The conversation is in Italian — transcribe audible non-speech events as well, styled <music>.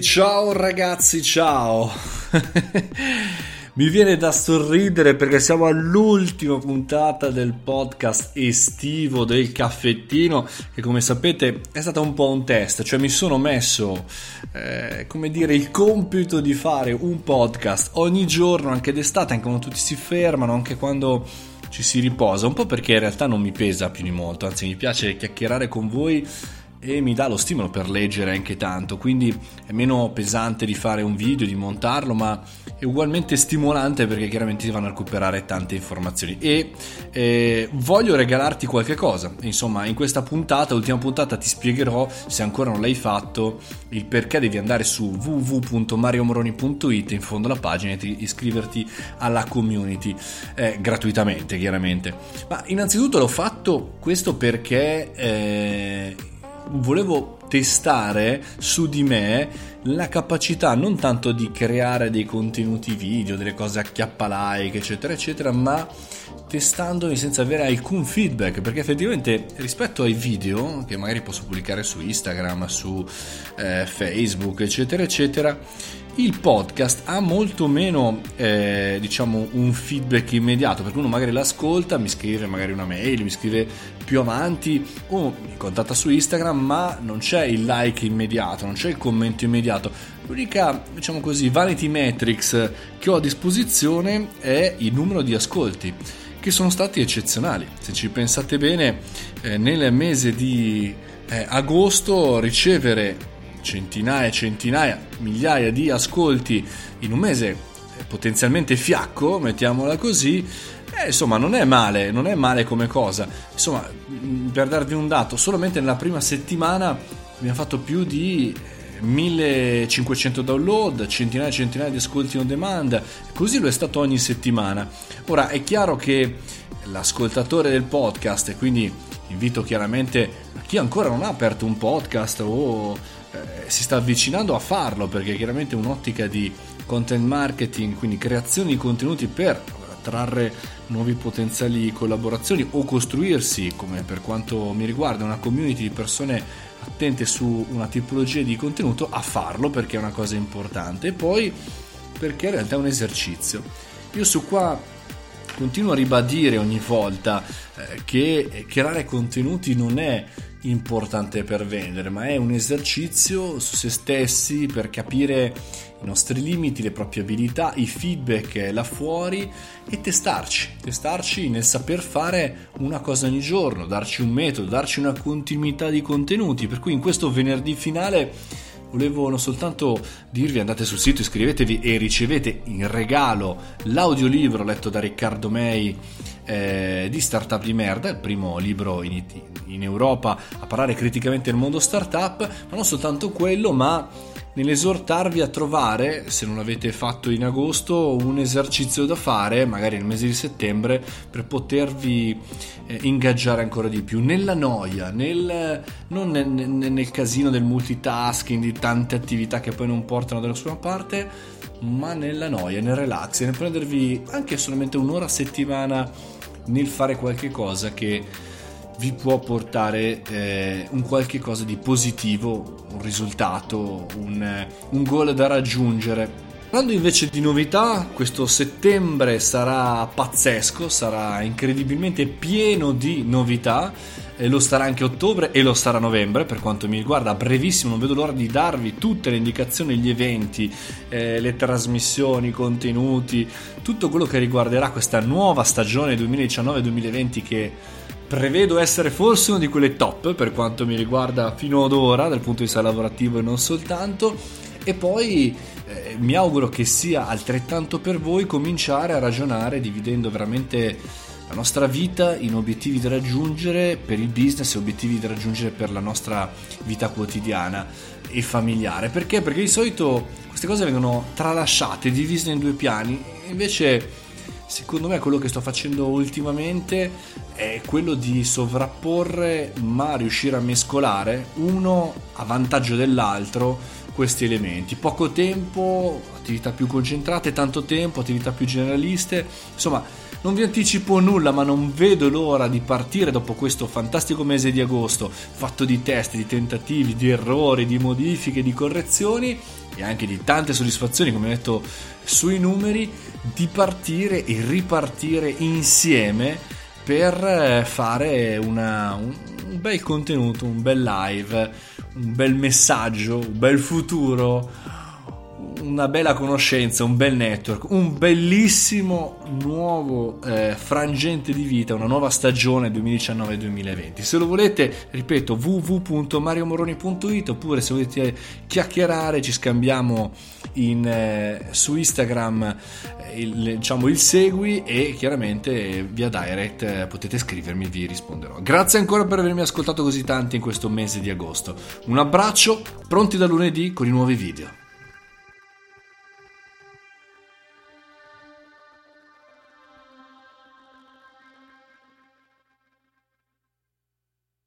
Ciao ragazzi, ciao! <laughs> Mi viene da sorridere perché siamo all'ultima puntata del podcast estivo del caffettino che come sapete è stato un po' un test, cioè mi sono messo eh, come dire il compito di fare un podcast ogni giorno anche d'estate, anche quando tutti si fermano, anche quando ci si riposa, un po' perché in realtà non mi pesa più di molto, anzi mi piace chiacchierare con voi e mi dà lo stimolo per leggere anche tanto, quindi è meno pesante di fare un video, di montarlo, ma è ugualmente stimolante perché chiaramente si vanno a recuperare tante informazioni. E eh, voglio regalarti qualche cosa, insomma in questa puntata, ultima puntata ti spiegherò se ancora non l'hai fatto il perché devi andare su www.mariomoroni.it in fondo alla pagina e iscriverti alla community eh, gratuitamente chiaramente, ma innanzitutto l'ho fatto questo perché eh, volevo testare su di me la capacità non tanto di creare dei contenuti video, delle cose a chiappa like, eccetera, eccetera, ma testandomi senza avere alcun feedback, perché effettivamente rispetto ai video che magari posso pubblicare su Instagram, su eh, Facebook, eccetera, eccetera, il podcast ha molto meno eh, diciamo un feedback immediato perché uno magari l'ascolta mi scrive magari una mail mi scrive più avanti o mi contatta su Instagram ma non c'è il like immediato non c'è il commento immediato. L'unica diciamo così vanity metrics che ho a disposizione è il numero di ascolti che sono stati eccezionali. Se ci pensate bene eh, nel mese di eh, agosto ricevere centinaia e centinaia, migliaia di ascolti in un mese eh, potenzialmente fiacco, mettiamola così, eh, insomma non è male, non è male come cosa. Insomma, mm, per darvi un dato, solamente nella prima settimana abbiamo fatto più di 1500 eh, download, centinaia e centinaia di ascolti on demand, così lo è stato ogni settimana. Ora è chiaro che l'ascoltatore del podcast, quindi invito chiaramente a chi ancora non ha aperto un podcast o eh, si sta avvicinando a farlo perché chiaramente un'ottica di content marketing, quindi creazione di contenuti per attrarre nuovi potenziali collaborazioni o costruirsi, come per quanto mi riguarda, una community di persone attente su una tipologia di contenuto, a farlo perché è una cosa importante e poi perché in realtà è un esercizio. Io su qua continuo a ribadire ogni volta eh, che creare contenuti non è importante per vendere, ma è un esercizio su se stessi per capire i nostri limiti, le proprie abilità, i feedback là fuori e testarci, testarci nel saper fare una cosa ogni giorno, darci un metodo, darci una continuità di contenuti. Per cui in questo venerdì finale volevo soltanto dirvi andate sul sito, iscrivetevi e ricevete in regalo l'audiolibro letto da Riccardo May eh, di Startup di merda, il primo libro in, in Europa a parlare criticamente del mondo startup, ma non soltanto quello, ma nell'esortarvi a trovare, se non l'avete fatto in agosto, un esercizio da fare, magari nel mese di settembre, per potervi eh, ingaggiare ancora di più. Nella noia, nel, non nel, nel, casino del multitasking, di tante attività che poi non portano da nessuna parte, ma nella noia, nel relax, nel prendervi anche solamente un'ora a settimana nel fare qualche cosa che vi può portare eh, un qualche cosa di positivo, un risultato, un, un goal da raggiungere. Parlando invece di novità, questo settembre sarà pazzesco, sarà incredibilmente pieno di novità, e lo sarà anche ottobre e lo sarà novembre per quanto mi riguarda, brevissimo, non vedo l'ora di darvi tutte le indicazioni, gli eventi, eh, le trasmissioni, i contenuti, tutto quello che riguarderà questa nuova stagione 2019-2020 che prevedo essere forse una di quelle top per quanto mi riguarda fino ad ora dal punto di vista lavorativo e non soltanto. E poi eh, mi auguro che sia altrettanto per voi cominciare a ragionare dividendo veramente la nostra vita in obiettivi da raggiungere per il business e obiettivi da raggiungere per la nostra vita quotidiana e familiare. Perché? Perché di solito queste cose vengono tralasciate, divise in due piani. Invece secondo me quello che sto facendo ultimamente è quello di sovrapporre ma riuscire a mescolare uno a vantaggio dell'altro questi elementi. Poco tempo, attività più concentrate, tanto tempo, attività più generaliste. Insomma, non vi anticipo nulla, ma non vedo l'ora di partire dopo questo fantastico mese di agosto, fatto di test, di tentativi, di errori, di modifiche, di correzioni e anche di tante soddisfazioni, come ho detto, sui numeri, di partire e ripartire insieme per eh, fare una, un, un bel contenuto, un bel live, un bel messaggio, un bel futuro una bella conoscenza, un bel network, un bellissimo nuovo eh, frangente di vita, una nuova stagione 2019-2020. Se lo volete, ripeto, www.mariomoroni.it oppure se volete chiacchierare ci scambiamo in, eh, su Instagram eh, il, diciamo, il segui e chiaramente via direct eh, potete scrivermi, vi risponderò. Grazie ancora per avermi ascoltato così tanto in questo mese di agosto. Un abbraccio, pronti da lunedì con i nuovi video.